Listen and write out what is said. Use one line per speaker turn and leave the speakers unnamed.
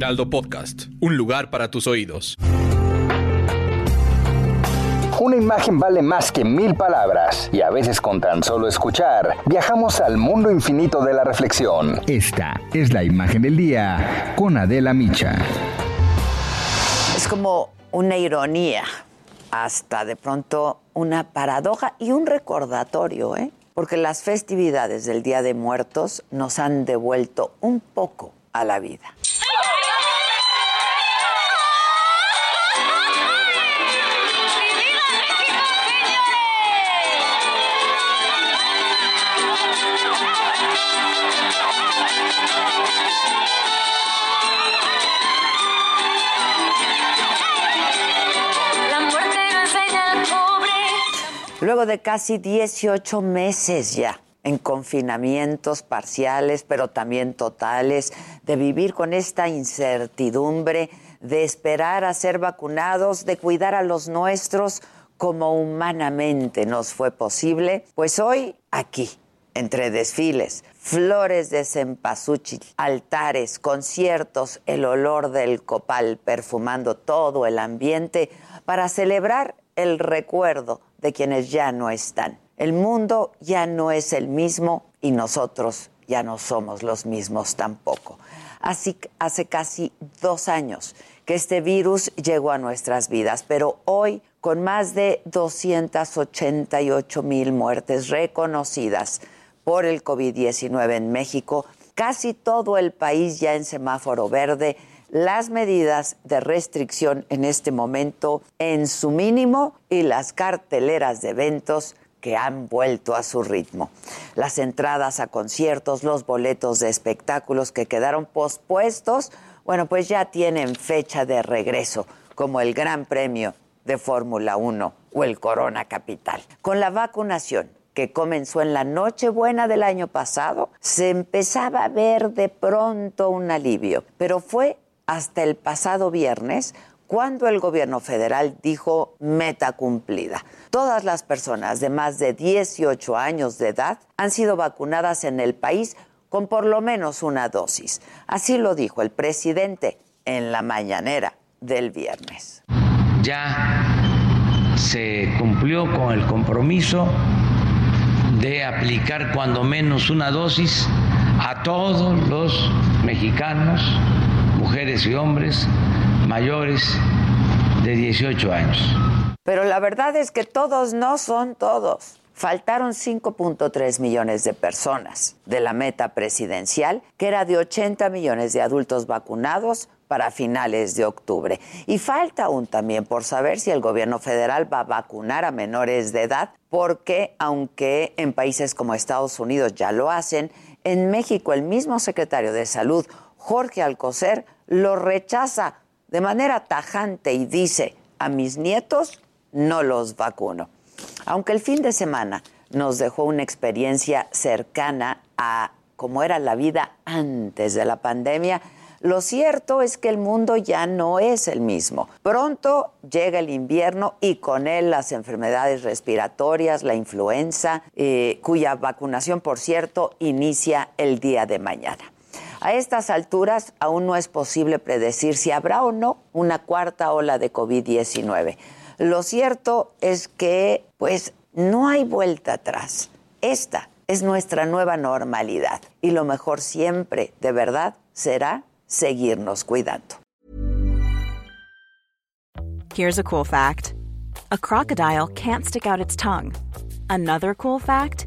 Heraldo Podcast, un lugar para tus oídos.
Una imagen vale más que mil palabras y a veces con tan solo escuchar viajamos al mundo infinito de la reflexión. Esta es la imagen del día con Adela Micha.
Es como una ironía, hasta de pronto una paradoja y un recordatorio, ¿eh? porque las festividades del Día de Muertos nos han devuelto un poco a la vida. Luego de casi 18 meses ya en confinamientos parciales, pero también totales, de vivir con esta incertidumbre, de esperar a ser vacunados, de cuidar a los nuestros como humanamente nos fue posible, pues hoy aquí, entre desfiles, flores de cempasúchil, altares, conciertos, el olor del copal perfumando todo el ambiente para celebrar el recuerdo de quienes ya no están. El mundo ya no es el mismo y nosotros ya no somos los mismos tampoco. Así hace casi dos años que este virus llegó a nuestras vidas, pero hoy con más de 288 mil muertes reconocidas por el COVID-19 en México, casi todo el país ya en semáforo verde, las medidas de restricción en este momento en su mínimo y las carteleras de eventos que han vuelto a su ritmo. Las entradas a conciertos, los boletos de espectáculos que quedaron pospuestos, bueno, pues ya tienen fecha de regreso, como el Gran Premio de Fórmula 1 o el Corona Capital. Con la vacunación que comenzó en la Nochebuena del año pasado, se empezaba a ver de pronto un alivio, pero fue hasta el pasado viernes cuando el gobierno federal dijo meta cumplida. Todas las personas de más de 18 años de edad han sido vacunadas en el país con por lo menos una dosis. Así lo dijo el presidente en la mañanera del viernes.
Ya se cumplió con el compromiso de aplicar cuando menos una dosis a todos los mexicanos mujeres y hombres mayores de 18 años.
Pero la verdad es que todos no son todos. Faltaron 5.3 millones de personas de la meta presidencial, que era de 80 millones de adultos vacunados para finales de octubre. Y falta aún también por saber si el gobierno federal va a vacunar a menores de edad, porque aunque en países como Estados Unidos ya lo hacen, en México el mismo secretario de Salud, Jorge Alcocer, lo rechaza de manera tajante y dice, a mis nietos no los vacuno. Aunque el fin de semana nos dejó una experiencia cercana a cómo era la vida antes de la pandemia, lo cierto es que el mundo ya no es el mismo. Pronto llega el invierno y con él las enfermedades respiratorias, la influenza, eh, cuya vacunación, por cierto, inicia el día de mañana. A estas alturas aún no es posible predecir si habrá o no una cuarta ola de COVID-19. Lo cierto es que, pues, no hay vuelta atrás. Esta es nuestra nueva normalidad y lo mejor siempre, de verdad, será seguirnos cuidando.
Here's a cool fact. A crocodile can't stick out its tongue. Another cool fact,